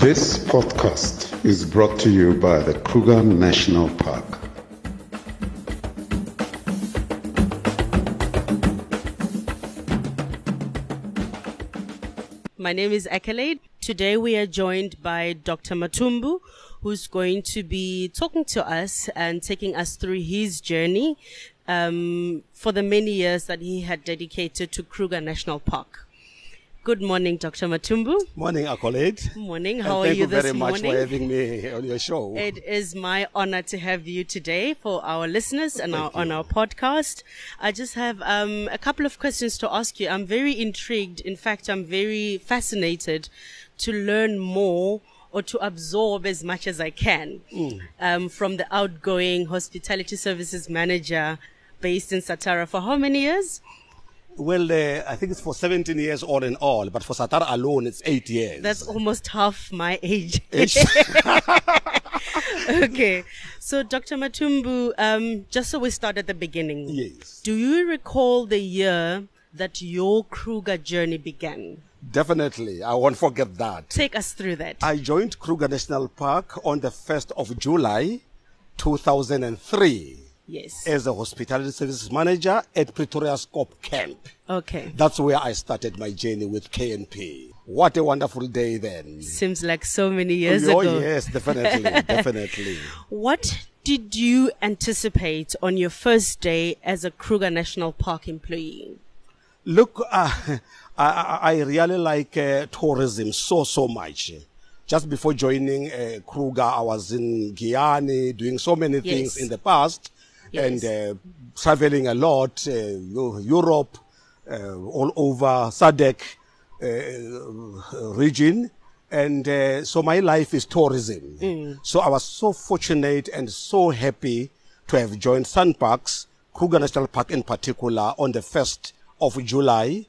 This podcast is brought to you by the Kruger National Park. My name is Accolade. Today we are joined by Dr. Mathumbu, who's going to be talking to us and taking us through his journey um, for the many years that he had dedicated to Kruger National Park. Good morning, Dr. Mathumbu. Morning, Accolade. Morning. And How are you this morning? thank you you very much morning? for having me on your show. It is my honor to have you today for our listeners and our, on our podcast. I just have um, a couple of questions to ask you. I'm very intrigued. In fact, I'm very fascinated to learn more or to absorb as much as I can Mm. um, from the outgoing hospitality services manager based in Satara for how many years? Well, uh, I think it's for 17 years all in all, but for Satara alone, it's eight years. That's almost half my age. Okay. So, Dr. Mathumbu, um, just so we start at the beginning. yes, Do you recall the year that your Kruger journey began? definitely. I won't forget that. Take us through that. I joined Kruger National Park on the 1st of July 2003 yes. as a hospitality services manager at Pretoriuskop Camp. Okay. That's where I started my journey with KNP. What a wonderful day then. Seems like so many years ago. oh, ago. yes, definitely, definitely. What did you anticipate on your first day as a Kruger National Park employee? Look, uh, I, I I really like uh, tourism so, so much. Just before joining uh, Kruger, I was in Guyana doing so many things Yes. in the past Yes. and uh, traveling a lot, uh, Europe, uh, all over SADC uh, region. And uh, so my life is tourism. Mm. So I was so fortunate and so happy to have joined SANParks, Kruger National Park in particular, on the 1st of July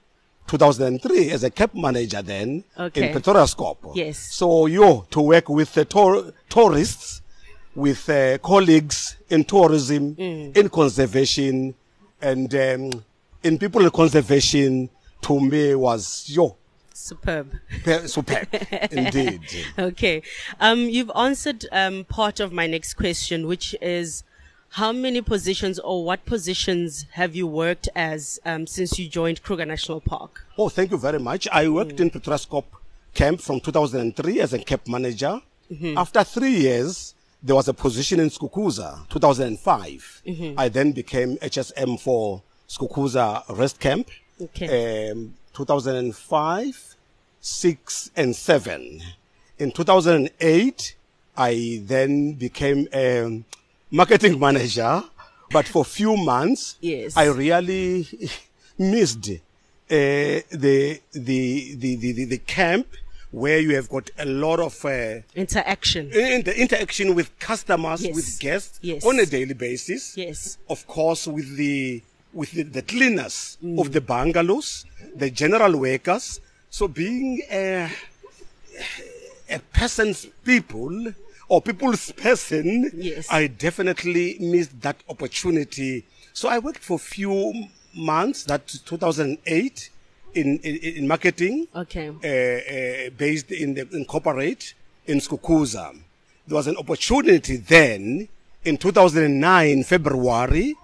2003 as a camp manager then Okay. in Pretoriuskop. Yes. So you to work with the tour, tourists, with uh, colleagues in tourism, Mm. in conservation, and um, in people in conservation, to me was yo Superb. pe- superb indeed. Okay. Um, you've answered um, part of my next question, which is how many positions or what positions have you worked as um, since you joined Kruger National Park? Oh, thank you very much. I worked in Pretoria camp from 2003 as a camp manager. After three years, there was a position in Skukuza, 2005. I then became HSM for Skukuza Rest Camp. Okay. Um, 2005, 6 and 7. In 2008, I then became a marketing manager, but for few months, Yes. I really missed uh, the, the, the, the, the camp where you have got a lot of uh, Interaction. in the interaction with customers, Yes. with guests Yes. on a daily basis. Yes. Of course, with the with the, the cleaners Mm. of the bungalows, the general workers. So being a a person's people or people's person, Yes. I definitely missed that opportunity. So I worked for a few months, that 2008, in in, in marketing Okay. uh, uh, based in the in corporate in Skukuza. There was an opportunity then in 2009 February.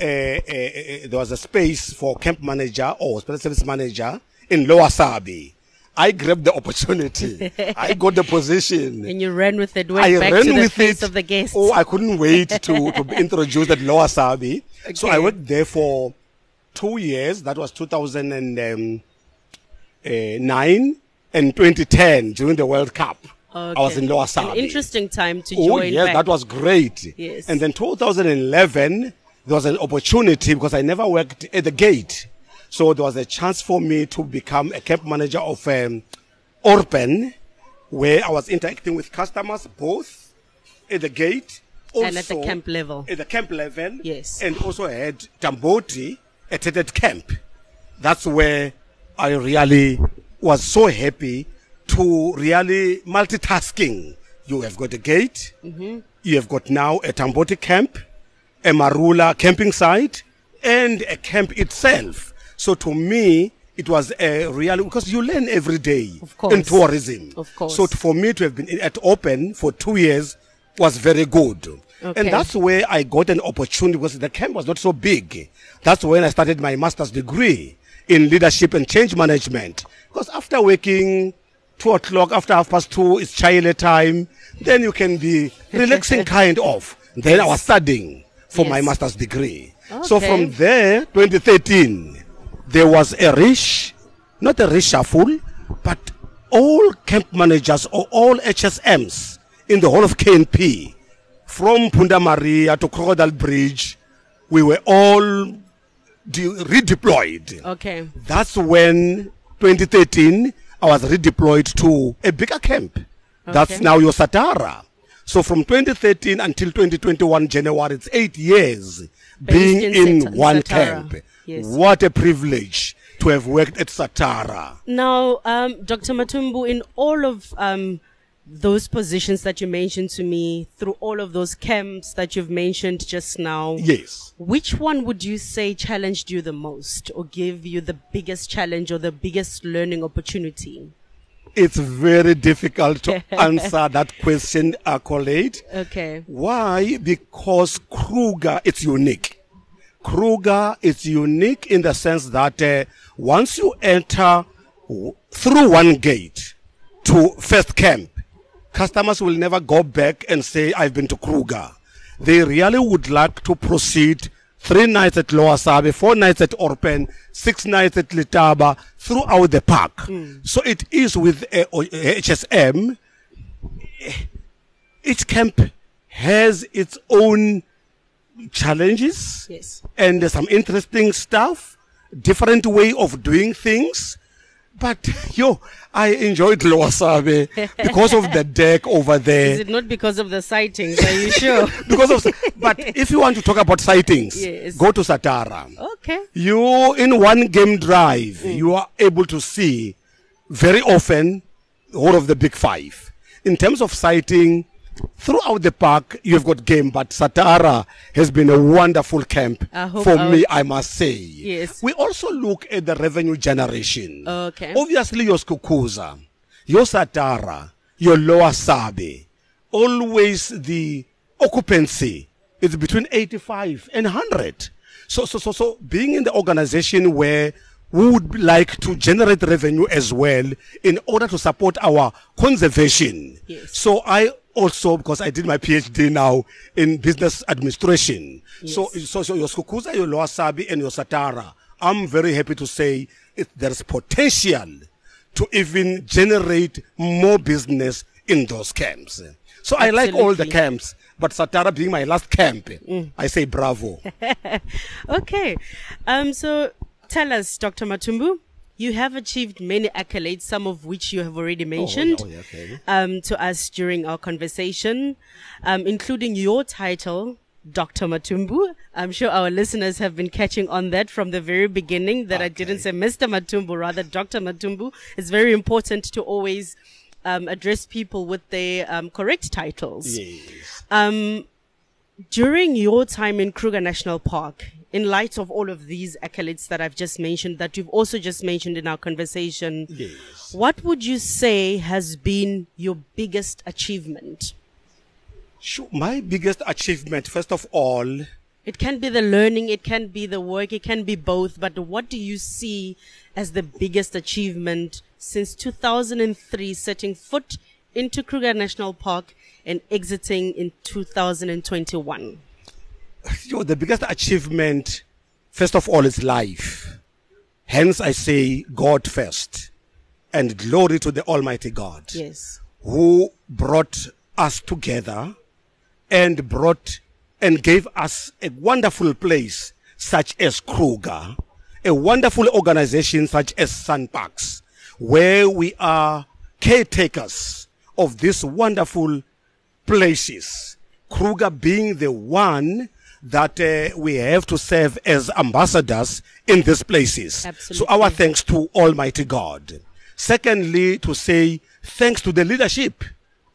Uh, uh, uh, there was a space for camp manager or special service manager in Lower Sabie. I grabbed the opportunity. I got the position. And you ran with it, went I back ran to the with face it. of the guests. Oh, I couldn't wait to, to be introduced at Lower Sabie. So I Okay. worked there for two years. That was 2009 and 2010 during the World Cup. I was in Lower An interesting time to Oh, join yes, back. that was great. Yes. And then 2011, there was an opportunity because I never worked at the gate. So there was a chance for me to become a camp manager of um, Orpen, where I was interacting with customers both at the gate And at the camp level. At the camp level. Yes. And also I had Tamboti at that camp. That's where I really was so happy to really multitasking. You have got a gate. Mm-hmm. You have got now a Tamboti camp, a Marula camping site, and a camp itself. So to me, it was a real because you learn every day Of in tourism. Of course. So for me to have been at Orpen for two years was very good. Okay. And that's where I got an opportunity because the camp was not so big. That's when I started my master's degree in leadership and change management. Because after working two o'clock, after half past two, it's childcare time. Then you can be relaxing kind of. Then I was studying for my master's degree. So from there, 2013, there was a rish, not a reshuffle, but all camp managers or all HSMs in the whole of KNP, from Punda Maria to Crocodile Bridge, we were all de- redeployed. Okay. That's when 2013 I was redeployed to a bigger camp. That's now your Satara. So from 2013 until 2021 January, it's eight years being in in, Sat- one Satara. camp. Yes. What a privilege to have worked at Satara. Now, um, Dr. Mathumbu, in all of um, those positions that you mentioned to me, through all of those camps that you've mentioned just now, Yes. which one would you say challenged you the most or gave you the biggest challenge or the biggest learning opportunity? It's very difficult to answer that question, accolade. Okay. Why? Because Kruger, it's unique. Kruger is unique in the sense that uh, once you enter w- through one gate to first camp, customers will never go back and say, I've been to Kruger. They really would like to proceed three nights at Lower Sabie, four nights at Orpen, six nights at Letaba, throughout the park. So it is with uh, HSM each camp has its own challenges Yes. and there's some interesting stuff, different way of doing things. But yo, I enjoyed Lower Sabie because of the deck over Is there. it not because of the sightings? Are you sure? Because of, but if you want to talk about sightings, Yes. go to Satara. okay. You in one game drive, mm. you are able to see very often all of the big five. In terms of sighting, throughout the park, you've got game, but Satara has been a wonderful camp for I'll- me, I must say. Yes. We also look at the revenue generation. Okay. Obviously, your Skukuza, your Satara, your Lower Sabie, always the occupancy is between 85 and 100. So, so, so, so being in the organization where we would like to generate revenue as well in order to support our conservation. Yes. So I also, because I did my PhD now in business administration. So, so, so your Skukuza, your Lower Sabie, and your Satara, I'm very happy to say it, there's potential to even generate more business in those camps. So I like all the camps, but Satara being my last camp, I say bravo. Okay. Um, so tell us, Dr. Mathumbu, you have achieved many accolades, some of which you have already mentioned oh, yeah, okay. um, to us during our conversation, um, including your title, Dr. Mathumbu. I'm sure our listeners have been catching on that from the very beginning that I didn't say Mr. Mathumbu, rather Dr. Mathumbu. It's very important to always um, address people with their um, correct titles. yes. Um, during your time in Kruger National Park, in light of all of these accolades that I've just mentioned, that you've also just mentioned in our conversation, Yes. what would you say has been your biggest achievement? Sure. My biggest achievement, first of all, It can be the learning, it can be the work, it can be both, but what do you see as the biggest achievement since 2003 setting foot into Kruger National Park and exiting in 2021? you know, the biggest achievement, first of all, is life. Hence, I say God first, and glory to the Almighty God Yes. who brought us together and brought and gave us a wonderful place such as Kruger, a wonderful organization such as SANParks, where we are caretakers of these wonderful places. Kruger being the one that uh, we have to serve as ambassadors in these places. Absolutely. So our thanks to Almighty God. Secondly, to say thanks to the leadership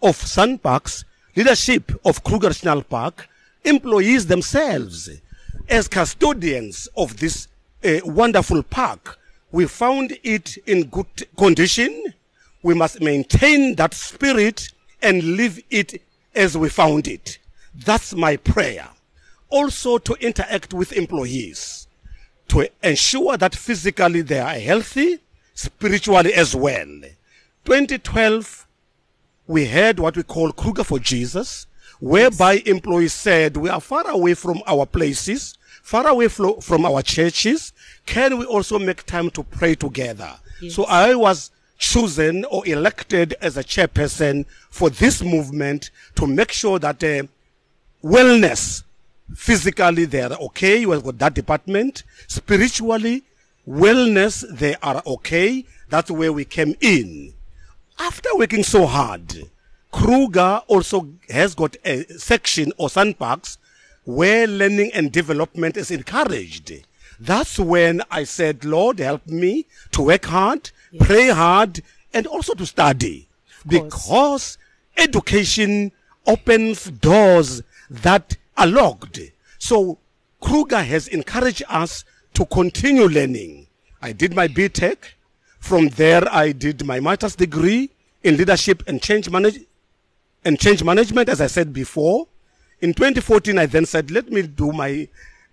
of SANParks, leadership of Kruger National Park, employees themselves as custodians of this uh, wonderful park. we found it in good condition. We must maintain that spirit and leave it as we found it. That's my prayer. Also to interact with employees to ensure that physically they are healthy, spiritually as well. 2012, we had what we call Kruger for Jesus, whereby employees said, we are far away from our places, far away from our churches. Can we also make time to pray together? Yes. So I was chosen or elected as a chairperson for this movement to make sure that uh, wellness, physically they are okay. We've got that department. Spiritually, wellness, they are okay. That's where we came in. After working so hard, Kruger also has got a section or SANParks where learning and development is encouraged. That's when I said, Lord, help me to work hard, pray hard, and also to study. Because education opens doors that are locked. So Kruger has encouraged us to continue learning. I did my BTech. From there, I did my master's degree in leadership and change manage and change management, as I said before. In 2014, I then said, let me do my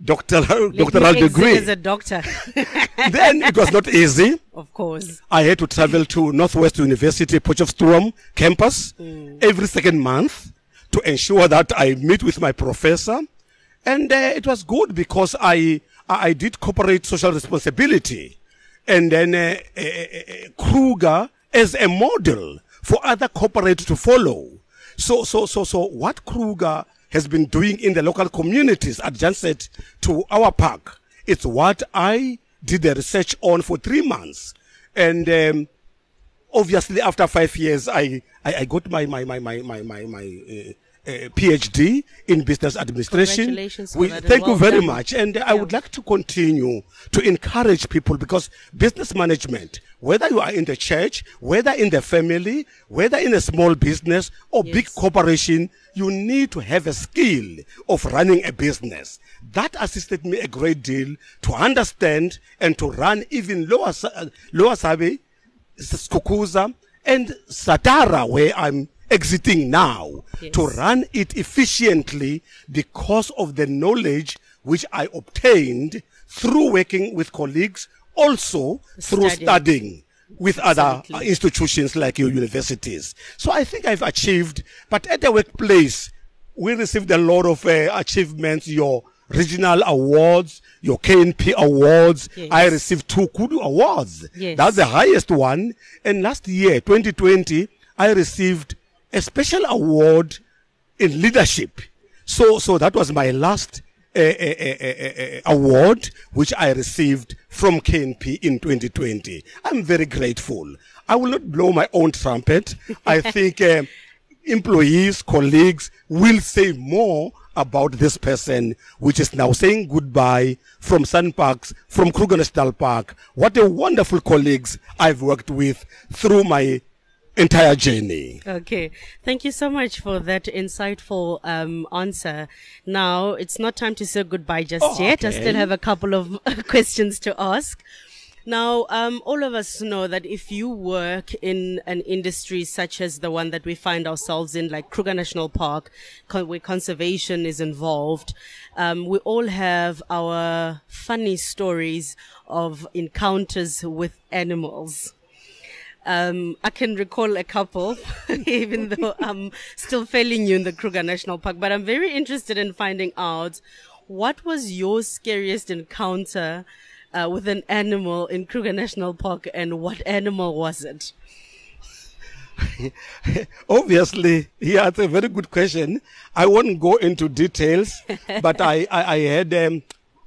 doctoral, Let doctoral degree. as a doctor. then it was not easy. of course. I had to travel to Northwest University Potchefstroom campus Mm. every second month to ensure that I meet with my professor. And uh, it was good because I, I did corporate social responsibility. And then uh, uh, uh, Kruger as a model for other corporates to follow. So, so, so, so what Kruger has been doing in the local communities adjacent to our park, it's what I did the research on for three months. And, um, obviously after five years i i, I got my my my my my my, my uh, uh, PhD in business administration. Congratulations We, thank you very done. much. And I would like to continue to encourage people because business management, whether you are in the church, whether in the family, whether in a small business or big corporation, you need to have a skill of running a business. That assisted me a great deal to understand and to run even lower, uh, lower Sabie, Skukuza, and Satara, where I'm exiting now, Yes. to run it efficiently because of the knowledge which I obtained through working with colleagues, also through Studying. studying with other Absolutely. uh, institutions like your universities. So I think I've achieved, but at the workplace, we received a lot of uh, achievements, your regional awards, your KNP awards. Yes. I received two Kudu awards. Yes. That's the highest one. And last year, 2020, I received a special award in leadership. So, so that was my last uh, uh, uh, award, which I received from KNP in 2020. I'm very grateful. I will not blow my own trumpet. I think uh, employees, colleagues will say more about this person, which is now saying goodbye from SANParks, from Kruger National Park. What a wonderful colleagues I've worked with through my entire journey. Okay. Thank you so much for that insightful um, answer. Now, it's not time to say goodbye just Oh, yet. I still have a couple of questions to ask. Now, um, all of us know that if you work in an industry such as the one that we find ourselves in, like Kruger National Park, con- where conservation is involved, um, we all have our funny stories of encounters with animals. Um, I can recall a couple, even though I'm still failing you in the Kruger National Park. But I'm very interested in finding out what was your scariest encounter uh, with an animal in Kruger National Park, and what animal was it? Obviously, yeah, it's a very good question. I won't go into details, but I, I, I had um,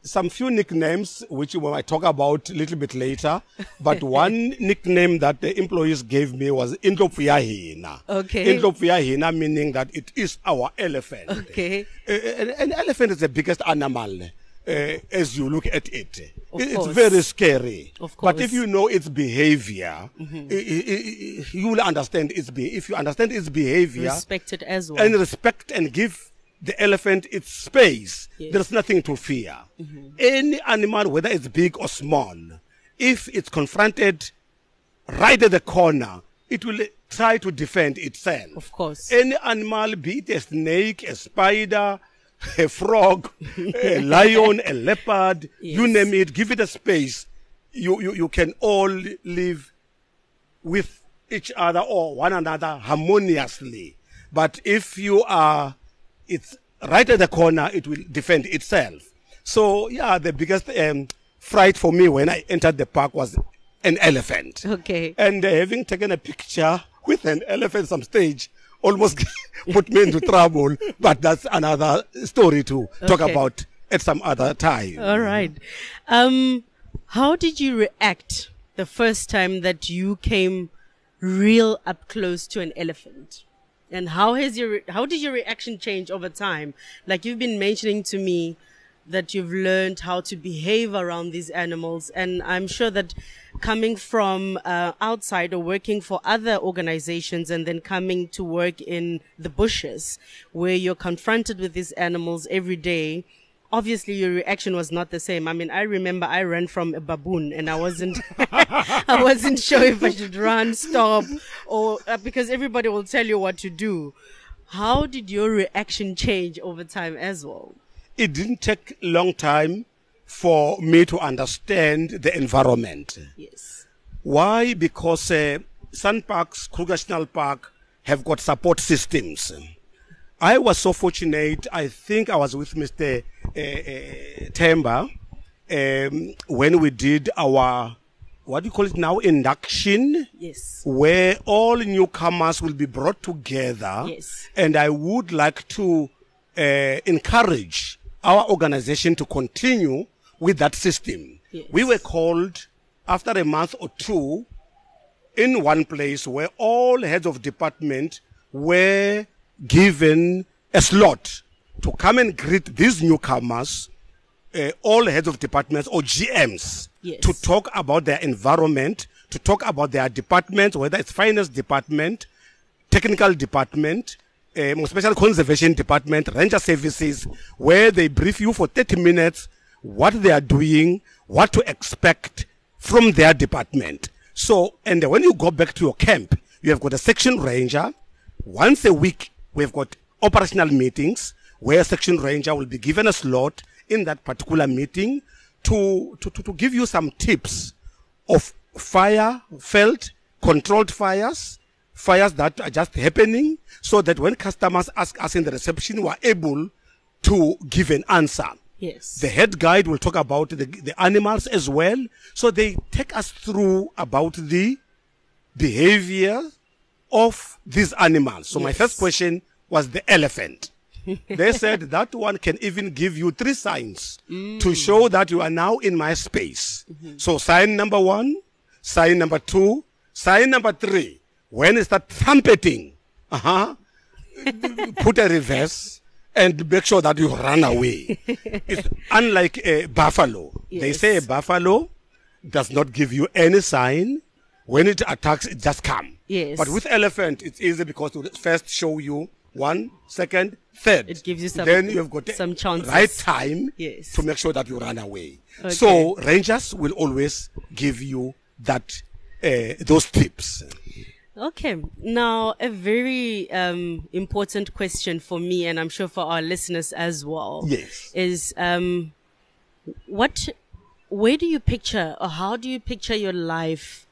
some few nicknames, which we might talk about a little bit later. But one nickname that the employees gave me was Indlopuyahina. Okay. Indlopuyahina meaning that it is our elephant. Okay. Uh, an, an elephant is the biggest animal. Uh, as you look at it, Of It- it's course. very scary. Of course. But if you know its behavior, i- i- i- you will understand its be- if you understand its behavior Respect it as well. and respect and give the elephant its space, Yes. there's nothing to fear. Mm-hmm. Any animal, whether it's big or small, if it's confronted right at the corner, it will try to defend itself. Of course. Any animal, be it a snake, a spider, a frog, a lion, a leopard, you name it, give it a space. You, you, you can all live with each other or one another harmoniously. But if you are, it's right at the corner, it will defend itself. So yeah, the biggest um, fright for me when I entered the park was an elephant. Okay. And uh, having taken a picture with an elephant some stage almost put me into trouble. But that's another story to talk about at some other time. All right. Um, how did you react the first time that you came real up close to an elephant? And how has your, how did your reaction change over time? Like you've been mentioning to me that you've learned how to behave around these animals. And I'm sure that coming from uh, outside or working for other organizations and then coming to work in the bushes where you're confronted with these animals every day, obviously your reaction was not the same. I mean, I remember I ran from a baboon and I wasn't, I wasn't sure if I should run, stop, or uh, because everybody will tell you what to do. How did your reaction change over time as well? it didn't take long time for me to understand the environment. Yes. Why? Because uh, SANParks, Kruger National Park have got support systems. I was so fortunate. I think I was with Mr. Uh, uh, Temba um, when we did our what do you call it now induction Yes. where all newcomers will be brought together. Yes. And I would like to uh, encourage our organization to continue with that system. Yes. We were called after a month or two in one place where all heads of department were given a slot to come and greet these newcomers, uh, all heads of departments or GMs, Yes. to talk about their environment, to talk about their departments, whether it's finance department, technical department, um, special conservation department, ranger services, where they brief you for 30 minutes what they are doing, what to expect from their department. So, and when you go back to your camp, you have got a section ranger. Once a week, we've got operational meetings where section ranger will be given a slot in that particular meeting to, to, to, to give you some tips of fire felt controlled fires fires that are just happening so that when customers ask us in the reception we are able to give an answer. Yes. the head guide will talk about the, the animals as well. So they take us through about the behavior of these animals. So my first question was the elephant they said that one can even give you three signs to show that you are now in my space. So sign number one, sign number two, sign number three. When it start trumpeting, uh-huh, put a reverse and make sure that you run away. it's unlike a buffalo. They say a buffalo does not give you any sign. When it attacks, it just come. Yes. But with elephant, it's easy because it will first show you one, second, third. It gives you some- Then you have got some chances. right time Yes. to make sure that you run away. Okay. So rangers will always give you that uh, those tips. Okay. Now, a very um, important question for me, and I'm sure for our listeners as well, Yes. is um, what, where do you picture, or how do you picture your life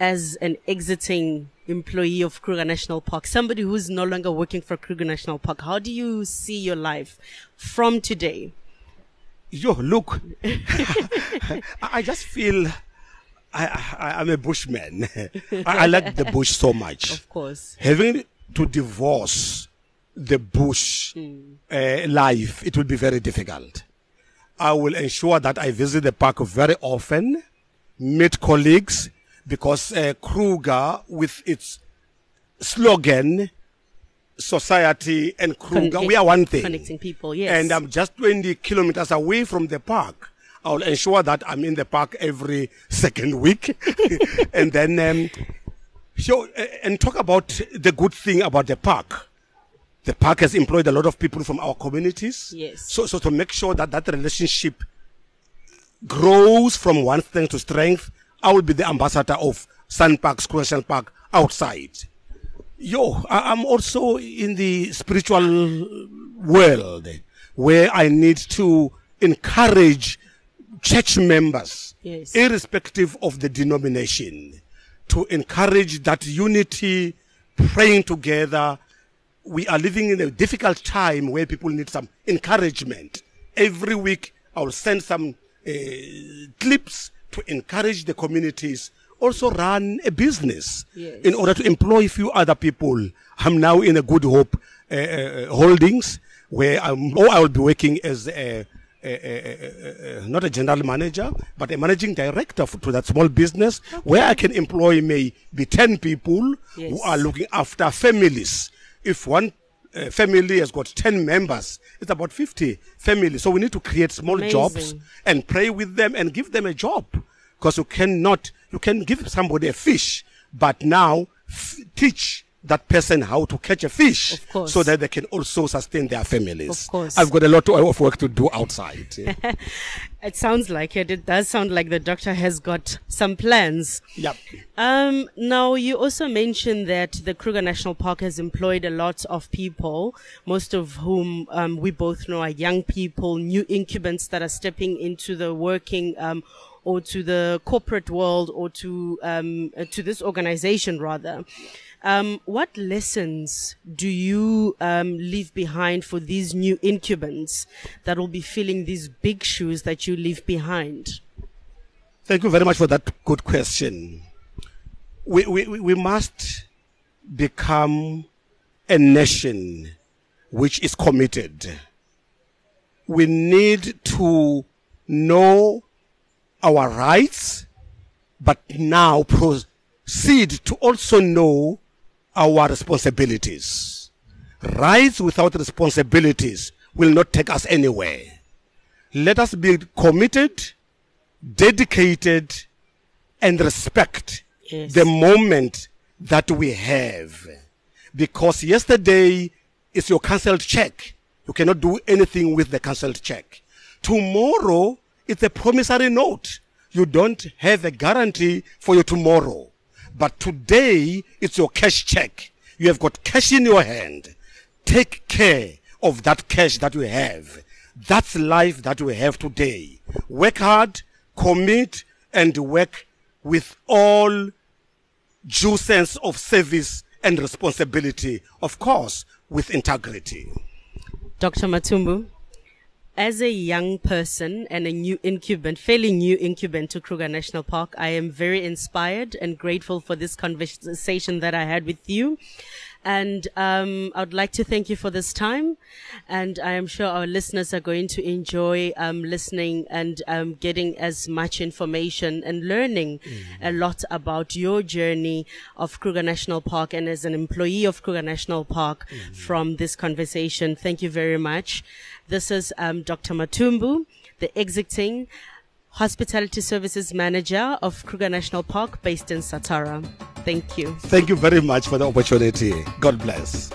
as an exiting employee of Kruger National Park, somebody who's no longer working for Kruger National Park? How do you see your life from today? Yo, look, I just feel I, I, I'm a bushman. I, I like the bush so much. Of course. Having to divorce the bush uh, life, it will be very difficult. I will ensure that I visit the park very often, meet colleagues, because uh, Kruger, with its slogan, society and Kruger, we are one thing. Connecting people, yes. And I'm just 20 kilometers away from the park. I'll ensure that I'm in the park every second week. and then, um, show, uh, and talk about the good thing about the park. The park has employed a lot of people from our communities. Yes. So, so to make sure that that relationship grows from one strength to strength, I will be the ambassador of Sun Park, National Park outside. Yo, I- I'm also in the spiritual world where I need to encourage church members, Yes. irrespective of the denomination, to encourage that unity, praying together. We are living in a difficult time where people need some encouragement. Every week, I'll send some uh, clips to encourage the communities. Also, run a business Yes. in order to employ a few other people. I'm now in a Good Hope uh, uh, Holdings where I'm, or I will be working as a, a, a, not a general manager, but a managing director for, to that small business where I can employ maybe 10 people who are looking after families. If one uh, family has got 10 members, it's about 50 families. So we need to create small jobs and pray with them and give them a job. Because you cannot, you can give somebody a fish, but now f- teach that person how to catch a fish Of course. so that they can also sustain their families. Of course. I've got a lot of work to do outside. It sounds like it. It does sound like the doctor has got some plans. yep. Um, now, you also mentioned that the Kruger National Park has employed a lot of people, most of whom um, we both know are young people, new incumbents that are stepping into the working um, or to the corporate world or to um, uh, to this organization rather. Um, what lessons do you um, leave behind for these new incumbents that will be filling these big shoes that you leave behind? Thank you very much for that good question. We, we- we must become a nation which is committed. We need to know our rights, but now proceed to also know our responsibilities. Rights without responsibilities will not take us anywhere. Let us be committed, dedicated, and respect Yes. the moment that we have. Because yesterday is your cancelled check. You cannot do anything with the cancelled check. Tomorrow it's a promissory note. You don't have a guarantee for your tomorrow. But today it's your cash check. You have got cash in your hand. Take care of that cash that you have. That's life that we have today. Work hard, commit, and work with all due sense of service and responsibility, of course, with integrity. Dr. Mathumbu, as a young person and a new incumbent, fairly new incumbent to Kruger National Park, I am very inspired and grateful for this conversation that I had with you. And um, I would like to thank you for this time. And I am sure our listeners are going to enjoy um, listening and um, getting as much information and learning a lot about your journey of Kruger National Park and as an employee of Kruger National Park from this conversation. Thank you very much. This is um, Dr. Mathumbu, the exiting hospitality services manager of Kruger National Park based in Satara. Thank you. Thank you very much for the opportunity. God bless.